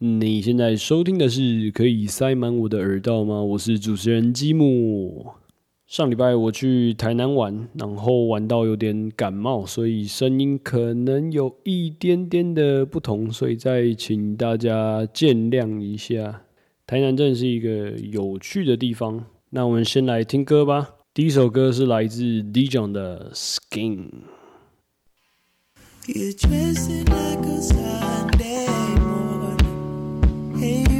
你现在收听的是可以塞满我的耳道吗？我是主持人积木。上礼拜我去台南玩，然后玩到有点感冒，所以声音可能有一点点的不同，所以再请大家见谅一下。台南真是一个有趣的地方。那我们先来听歌吧。第一首歌是来自 Dijon 的《Skin》。Hey.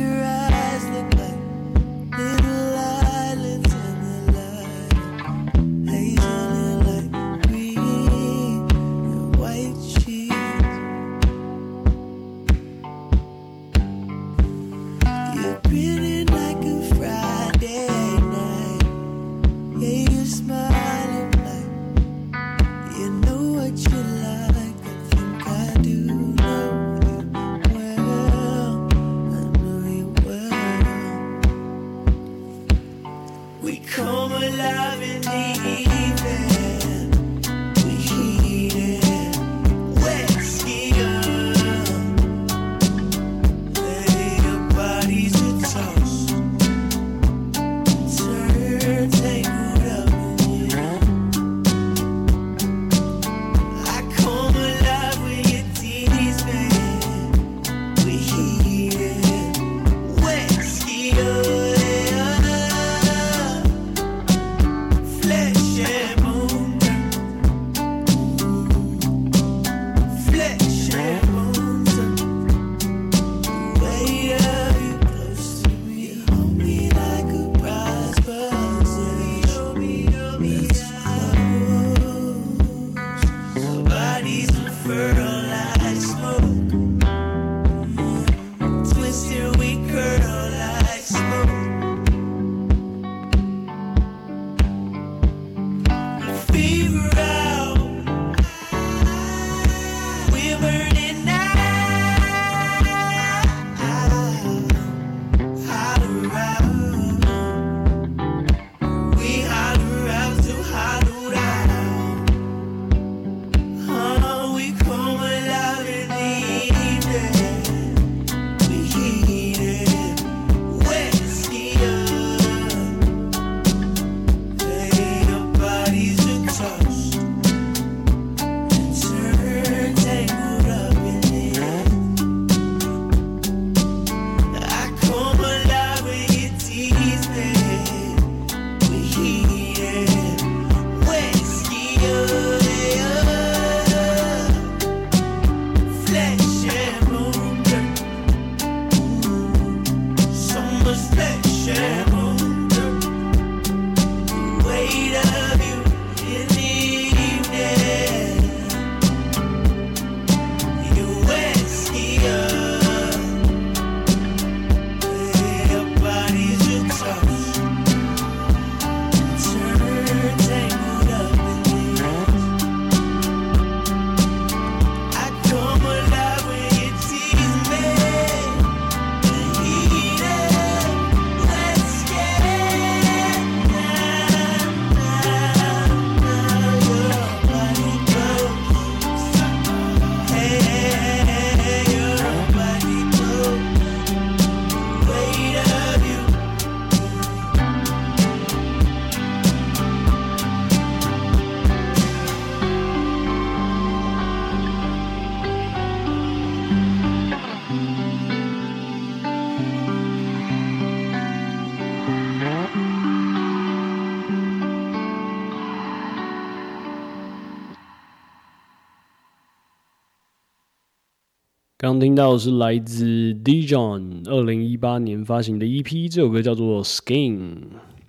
刚听到的是来自 Dijon 二零一八年发行的 EP，这首歌叫做《Skin》，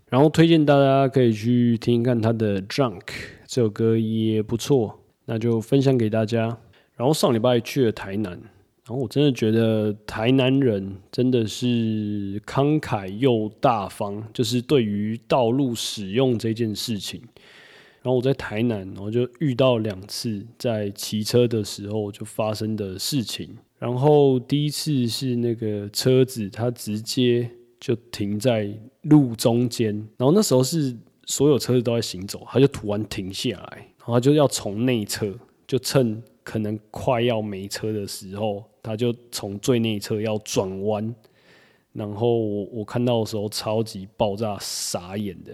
然后推荐大家可以去听听看他的《Drunk》这首歌也不错，那就分享给大家。然后上礼拜去了台南，然后我真的觉得台南人真的是慷慨又大方，就是对于道路使用这件事情。然后我在台南，然后就遇到两次在骑车的时候就发生的事情。然后第一次是那个车子它直接就停在路中间，然后那时候是所有车子都在行走，它就突然停下来，然后就要从内侧就趁可能快要没车的时候，它就从最内侧要转弯，然后我我看到的时候超级爆炸傻眼的，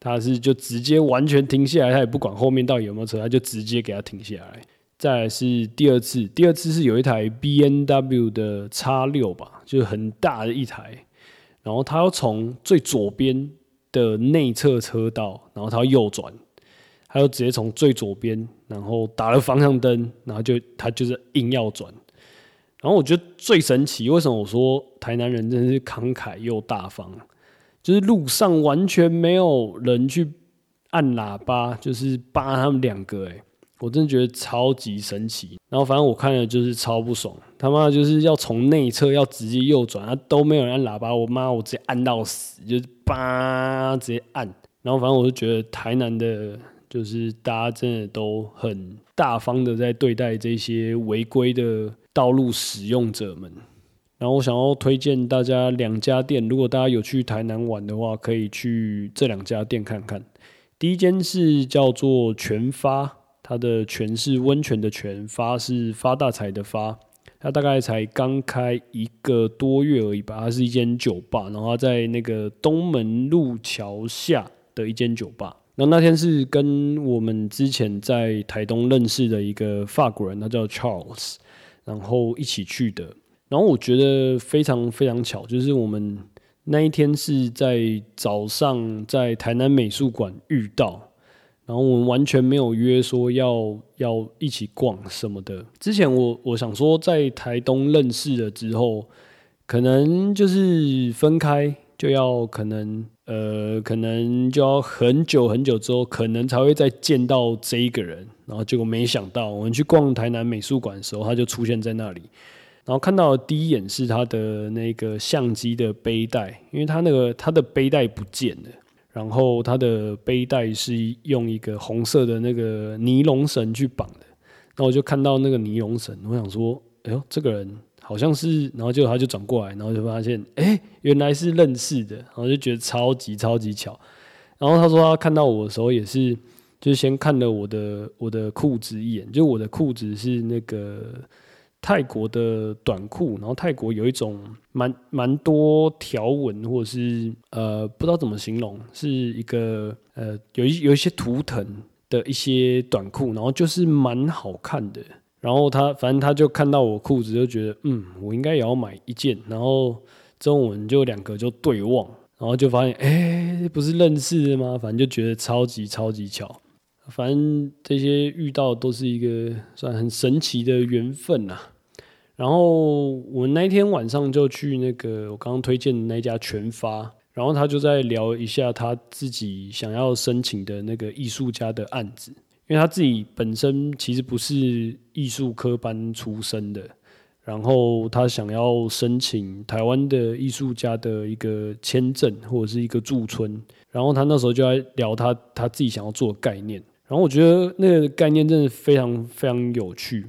他是就直接完全停下来，他也不管后面到底有没有车，他就直接给它停下来。再来是第二次，第二次是有一台 B N W 的叉六吧，就是很大的一台，然后他要从最左边的内侧车道，然后他要右转，他就直接从最左边，然后打了方向灯，然后就他就是硬要转。然后我觉得最神奇，为什么我说台南人真的是慷慨又大方？就是路上完全没有人去按喇叭，就是扒他们两个、欸，我真的觉得超级神奇。然后反正我看了就是超不爽，他妈就是要从内侧要直接右转，啊都没有人按喇叭，我妈我直接按到死，就是叭直接按。然后反正我就觉得台南的，就是大家真的都很大方的在对待这些违规的道路使用者们。然后我想要推荐大家两家店，如果大家有去台南玩的话，可以去这两家店看看。第一间是叫做全发，它的泉是温泉的泉，发是发大财的发。它大概才刚开一个多月而已吧，它是一间酒吧，然后在那个东门路桥下的一间酒吧。然后那天是跟我们之前在台东认识的一个法国人，他叫 Charles，然后一起去的。然后我觉得非常非常巧，就是我们那一天是在早上在台南美术馆遇到，然后我们完全没有约说要要一起逛什么的。之前我我想说在台东认识了之后，可能就是分开就要可能呃可能就要很久很久之后，可能才会再见到这一个人。然后结果没想到我们去逛台南美术馆的时候，他就出现在那里。然后看到的第一眼是他的那个相机的背带，因为他那个他的背带不见了，然后他的背带是用一个红色的那个尼龙绳去绑的。那我就看到那个尼龙绳，我想说，哎呦，这个人好像是，然后结果他就转过来，然后就发现，哎，原来是认识的，然后就觉得超级超级巧。然后他说他看到我的时候也是，就是先看了我的我的裤子一眼，就我的裤子是那个。泰国的短裤，然后泰国有一种蛮蛮多条纹，或者是呃不知道怎么形容，是一个呃有一有一些图腾的一些短裤，然后就是蛮好看的。然后他反正他就看到我裤子，就觉得嗯，我应该也要买一件。然后中文就两个就对望，然后就发现哎，不是认识的吗？反正就觉得超级超级巧。反正这些遇到都是一个算很神奇的缘分呐。然后我那天晚上就去那个我刚刚推荐的那家全发，然后他就在聊一下他自己想要申请的那个艺术家的案子，因为他自己本身其实不是艺术科班出身的，然后他想要申请台湾的艺术家的一个签证或者是一个驻村，然后他那时候就在聊他他自己想要做的概念，然后我觉得那个概念真的非常非常有趣。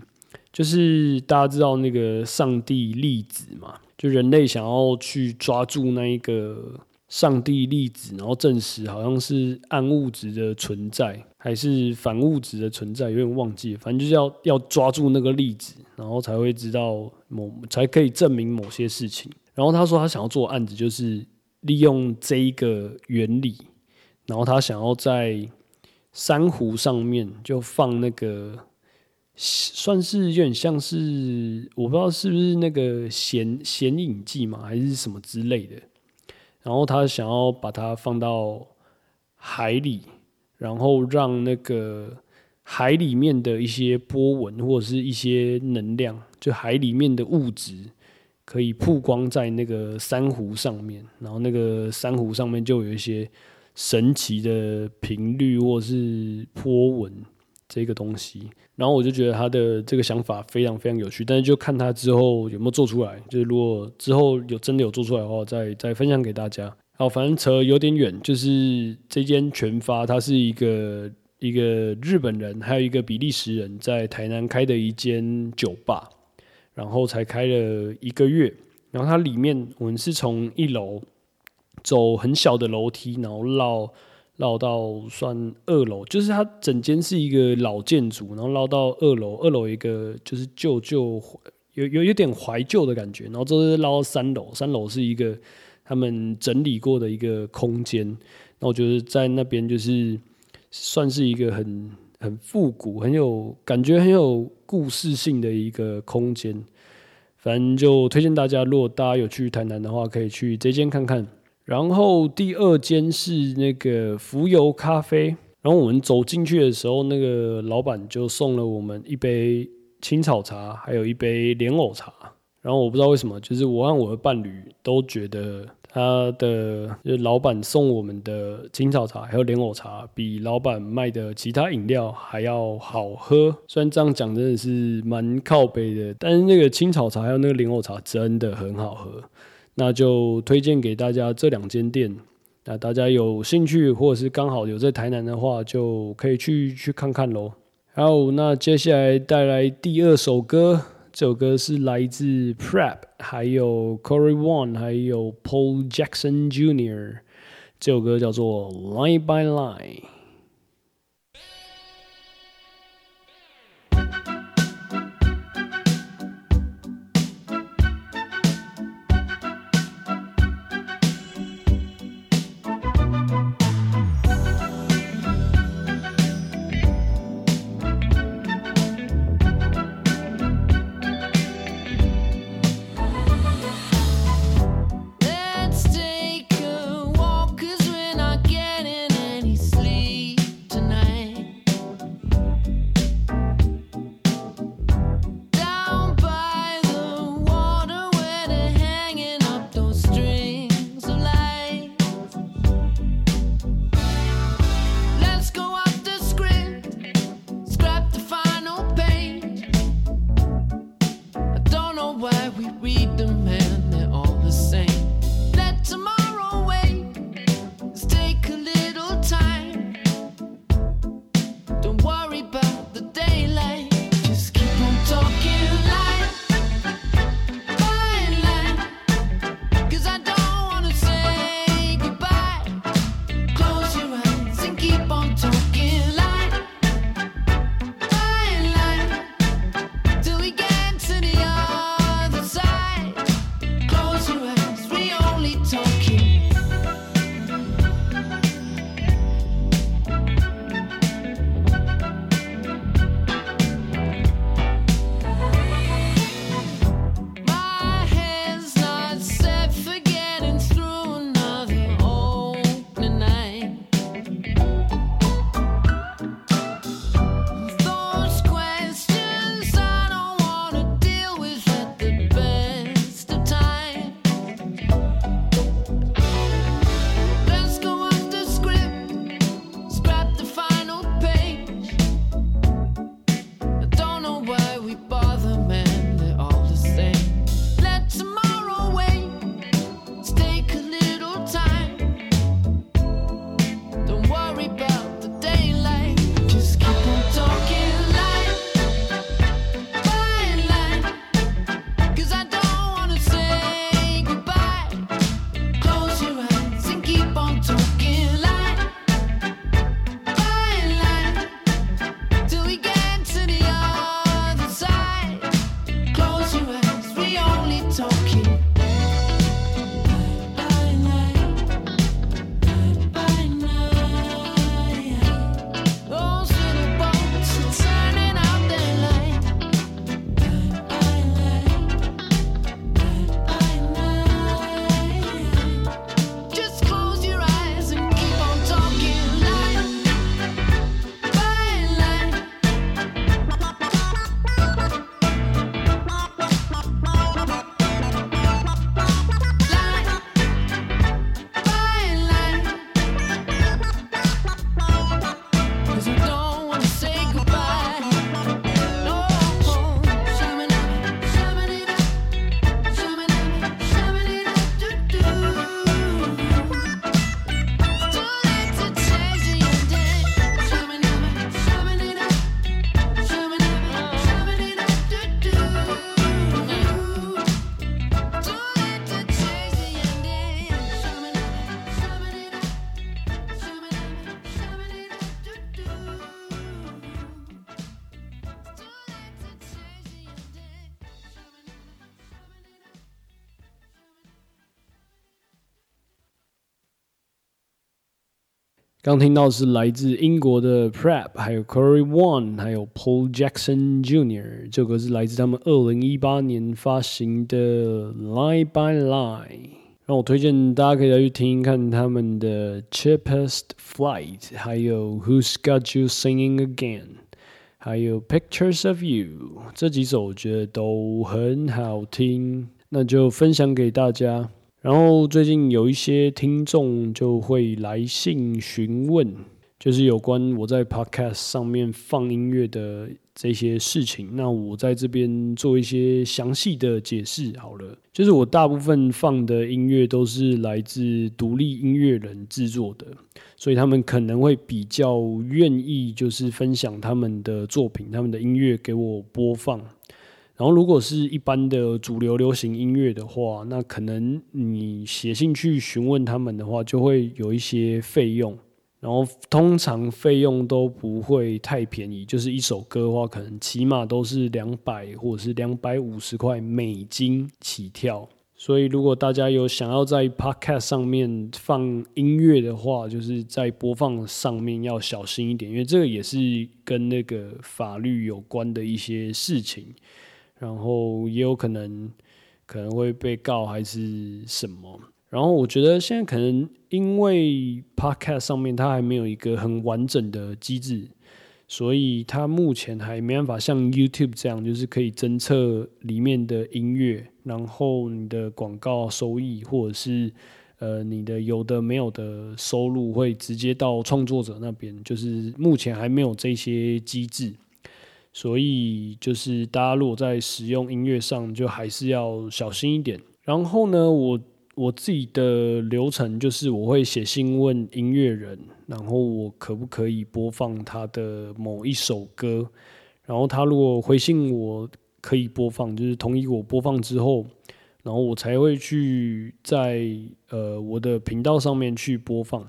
就是大家知道那个上帝粒子嘛，就人类想要去抓住那一个上帝粒子，然后证实好像是暗物质的存在，还是反物质的存在，有点忘记。反正就是要要抓住那个粒子，然后才会知道某才可以证明某些事情。然后他说他想要做案子，就是利用这一个原理，然后他想要在珊瑚上面就放那个。算是有点像是，我不知道是不是那个显显影剂嘛，还是什么之类的。然后他想要把它放到海里，然后让那个海里面的一些波纹或者是一些能量，就海里面的物质，可以曝光在那个珊瑚上面，然后那个珊瑚上面就有一些神奇的频率或是波纹。这个东西，然后我就觉得他的这个想法非常非常有趣，但是就看他之后有没有做出来。就是如果之后有真的有做出来的话，再再分享给大家。好，反正扯有点远，就是这间全发，它是一个一个日本人，还有一个比利时人在台南开的一间酒吧，然后才开了一个月。然后它里面，我们是从一楼走很小的楼梯，然后绕。绕到算二楼，就是它整间是一个老建筑，然后绕到二楼，二楼一个就是旧旧有有有点怀旧的感觉，然后这是绕到三楼，三楼是一个他们整理过的一个空间，那我觉得在那边就是算是一个很很复古、很有感觉、很有故事性的一个空间。反正就推荐大家，如果大家有去台南的话，可以去这间看看。然后第二间是那个浮游咖啡，然后我们走进去的时候，那个老板就送了我们一杯青草茶，还有一杯莲藕茶。然后我不知道为什么，就是我和我的伴侣都觉得他的就是老板送我们的青草茶还有莲藕茶，比老板卖的其他饮料还要好喝。虽然这样讲真的是蛮靠背的，但是那个青草茶还有那个莲藕茶真的很好喝。那就推荐给大家这两间店。那大家有兴趣或者是刚好有在台南的话，就可以去去看看喽。好，那接下来带来第二首歌。这首歌是来自 Prep，还有 Corey Won，还有 Paul Jackson Jr。这首歌叫做 Line by Line。刚听到是来自英国的 Prep，还有 Corey One，还有 Paul Jackson Jr. 这首歌是来自他们二零一八年发行的 Line by Line。让我推荐大家可以来去听一看他们的 Cheapest Flight，还有 Who's Got You Singing Again，还有 Pictures of You 这几首，我觉得都很好听，那就分享给大家。然后最近有一些听众就会来信询问，就是有关我在 Podcast 上面放音乐的这些事情。那我在这边做一些详细的解释好了。就是我大部分放的音乐都是来自独立音乐人制作的，所以他们可能会比较愿意就是分享他们的作品、他们的音乐给我播放。然后，如果是一般的主流流行音乐的话，那可能你写信去询问他们的话，就会有一些费用。然后，通常费用都不会太便宜，就是一首歌的话，可能起码都是两百或者是两百五十块美金起跳。所以，如果大家有想要在 Podcast 上面放音乐的话，就是在播放上面要小心一点，因为这个也是跟那个法律有关的一些事情。然后也有可能可能会被告还是什么，然后我觉得现在可能因为 Podcast 上面它还没有一个很完整的机制，所以它目前还没办法像 YouTube 这样，就是可以侦测里面的音乐，然后你的广告收益或者是呃你的有的没有的收入会直接到创作者那边，就是目前还没有这些机制。所以就是大家如果在使用音乐上，就还是要小心一点。然后呢，我我自己的流程就是我会写信问音乐人，然后我可不可以播放他的某一首歌。然后他如果回信我可以播放，就是同意我播放之后，然后我才会去在呃我的频道上面去播放。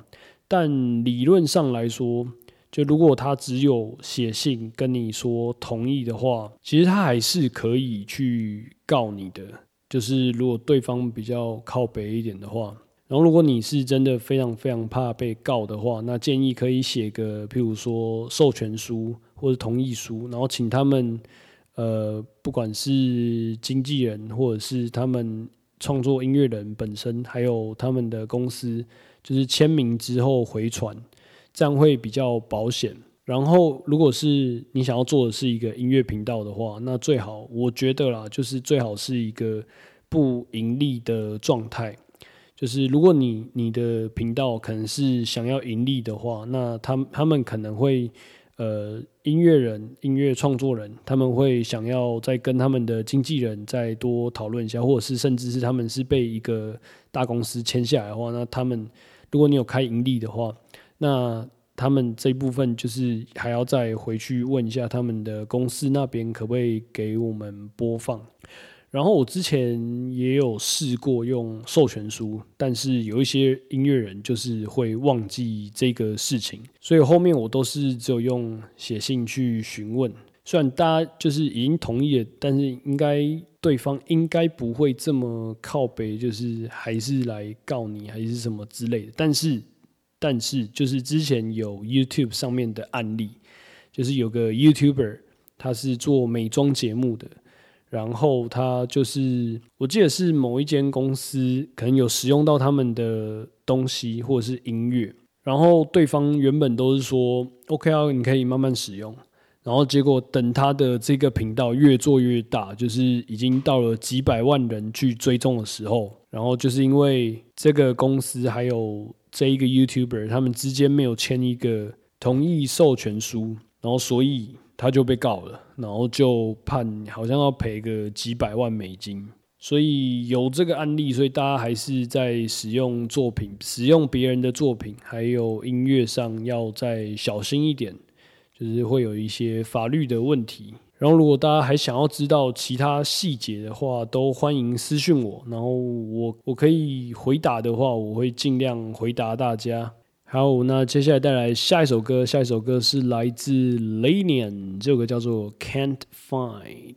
但理论上来说，就如果他只有写信跟你说同意的话，其实他还是可以去告你的。就是如果对方比较靠北一点的话，然后如果你是真的非常非常怕被告的话，那建议可以写个譬如说授权书或者同意书，然后请他们呃，不管是经纪人或者是他们创作音乐人本身，还有他们的公司，就是签名之后回传。这样会比较保险。然后，如果是你想要做的是一个音乐频道的话，那最好我觉得啦，就是最好是一个不盈利的状态。就是如果你你的频道可能是想要盈利的话，那他他们可能会呃音乐人、音乐创作人，他们会想要再跟他们的经纪人再多讨论一下，或者是甚至是他们是被一个大公司签下来的话，那他们如果你有开盈利的话。那他们这部分就是还要再回去问一下他们的公司那边可不可以给我们播放。然后我之前也有试过用授权书，但是有一些音乐人就是会忘记这个事情，所以后面我都是只有用写信去询问。虽然大家就是已经同意了，但是应该对方应该不会这么靠北，就是还是来告你还是什么之类的。但是。但是，就是之前有 YouTube 上面的案例，就是有个 YouTuber，他是做美妆节目的，然后他就是我记得是某一间公司可能有使用到他们的东西或者是音乐，然后对方原本都是说 OK 啊，你可以慢慢使用，然后结果等他的这个频道越做越大，就是已经到了几百万人去追踪的时候，然后就是因为这个公司还有。这一个 YouTuber 他们之间没有签一个同意授权书，然后所以他就被告了，然后就判好像要赔个几百万美金。所以有这个案例，所以大家还是在使用作品、使用别人的作品，还有音乐上要再小心一点，就是会有一些法律的问题。然后，如果大家还想要知道其他细节的话，都欢迎私讯我。然后我我可以回答的话，我会尽量回答大家。好，那接下来带来下一首歌，下一首歌是来自 Lanian，这首歌叫做 Can't Find。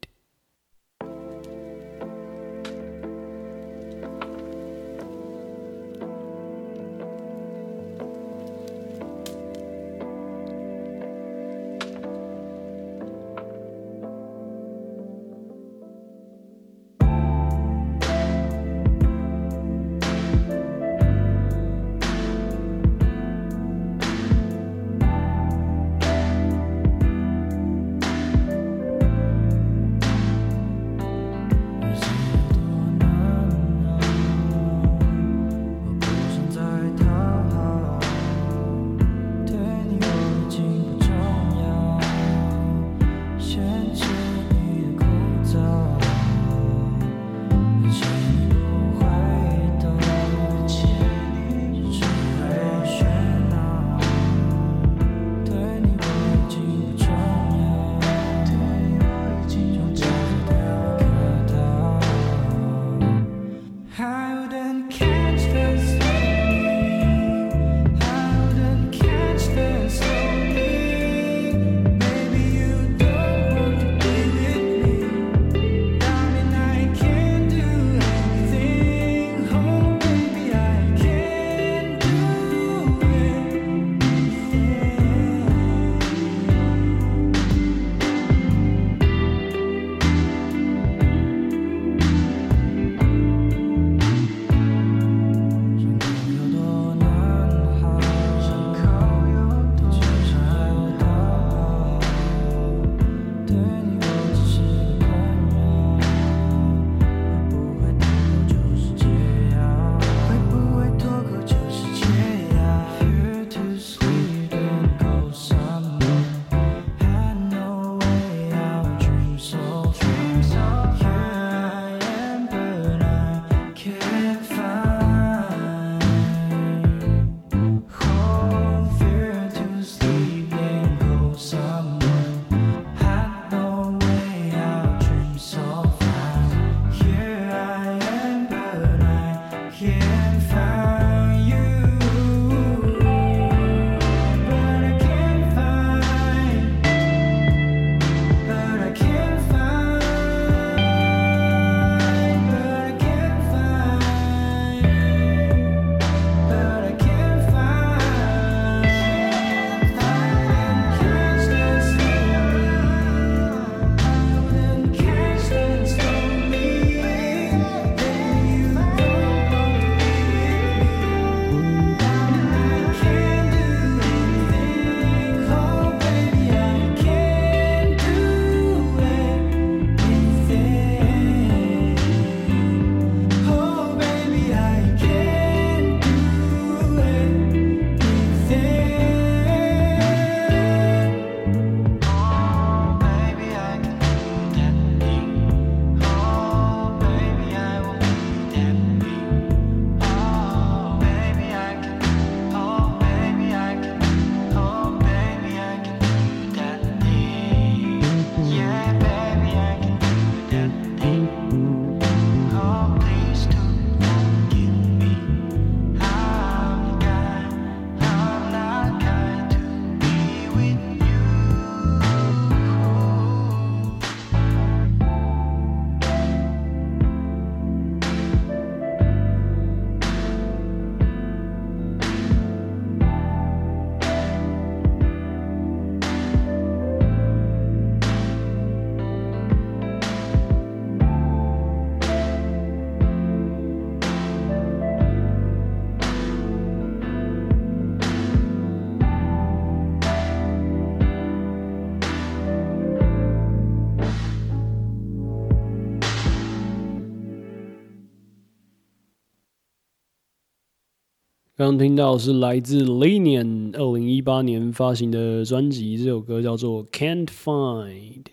刚刚听到是来自 Lenian 二零一八年发行的专辑，这首歌叫做《Can't Find》。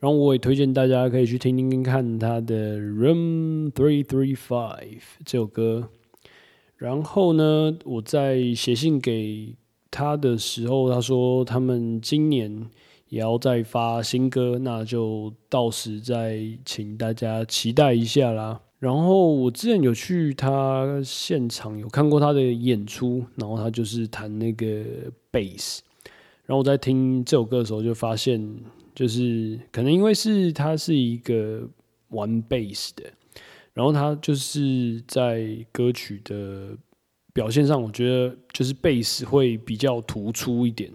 然后我也推荐大家可以去听听看他的《Room Three Three Five》这首歌。然后呢，我在写信给他的时候，他说他们今年也要再发新歌，那就到时再请大家期待一下啦。然后我之前有去他现场有看过他的演出，然后他就是弹那个贝斯，然后我在听这首歌的时候就发现，就是可能因为是他是一个玩贝斯的，然后他就是在歌曲的表现上，我觉得就是贝斯会比较突出一点，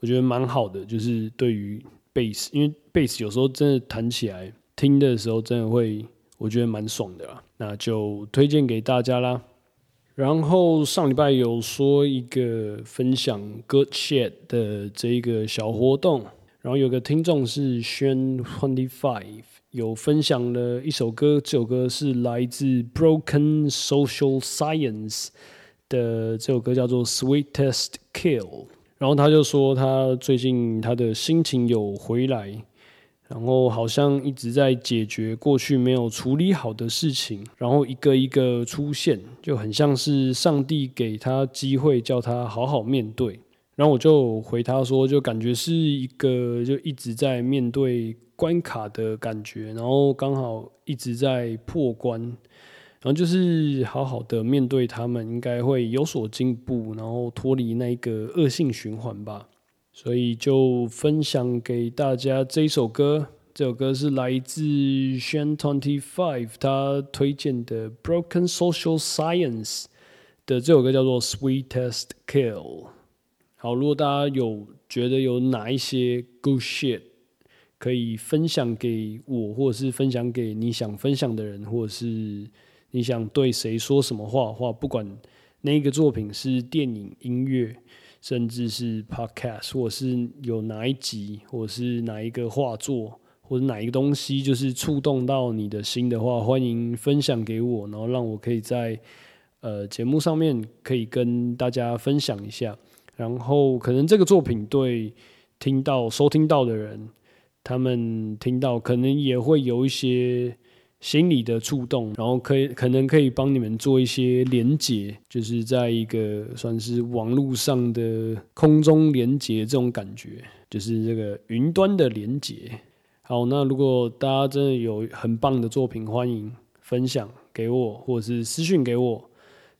我觉得蛮好的，就是对于贝斯，因为贝斯有时候真的弹起来听的时候，真的会。我觉得蛮爽的啦，那就推荐给大家啦。然后上礼拜有说一个分享 Good Shit 的这一个小活动，然后有个听众是轩 Twenty Five 有分享了一首歌，这首歌是来自 Broken Social Science 的，这首歌叫做 Sweetest Kill。然后他就说他最近他的心情有回来。然后好像一直在解决过去没有处理好的事情，然后一个一个出现，就很像是上帝给他机会，叫他好好面对。然后我就回他说，就感觉是一个就一直在面对关卡的感觉，然后刚好一直在破关，然后就是好好的面对他们，应该会有所进步，然后脱离那个恶性循环吧。所以就分享给大家这一首歌，这首歌是来自 Shan Twenty Five 他推荐的 Broken Social Science 的这首歌叫做 Sweetest Kill。好，如果大家有觉得有哪一些 good shit 可以分享给我，或者是分享给你想分享的人，或者是你想对谁说什么话的话，不管那个作品是电影、音乐。甚至是 podcast，或者是有哪一集，或者是哪一个画作，或者哪一个东西，就是触动到你的心的话，欢迎分享给我，然后让我可以在呃节目上面可以跟大家分享一下。然后可能这个作品对听到、收听到的人，他们听到可能也会有一些。心理的触动，然后可以可能可以帮你们做一些连接，就是在一个算是网络上的空中连接这种感觉，就是这个云端的连接。好，那如果大家真的有很棒的作品，欢迎分享给我，或者是私讯给我，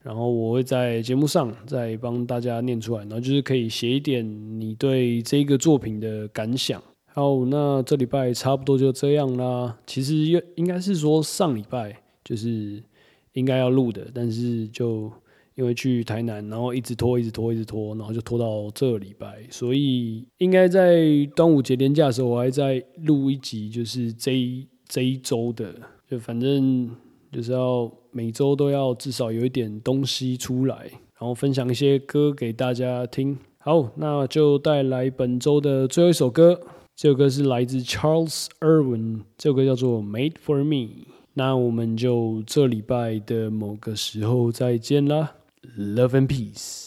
然后我会在节目上再帮大家念出来，然后就是可以写一点你对这个作品的感想。好，那这礼拜差不多就这样啦。其实应应该是说上礼拜就是应该要录的，但是就因为去台南，然后一直拖，一直拖，一直拖，然后就拖到这礼拜。所以应该在端午节连假的时候，我还在录一集，就是这一这一周的，就反正就是要每周都要至少有一点东西出来，然后分享一些歌给大家听。好，那就带来本周的最后一首歌。这首歌是来自 Charles Irwin，这首歌叫做《Made for Me》。那我们就这礼拜的某个时候再见啦，Love and Peace。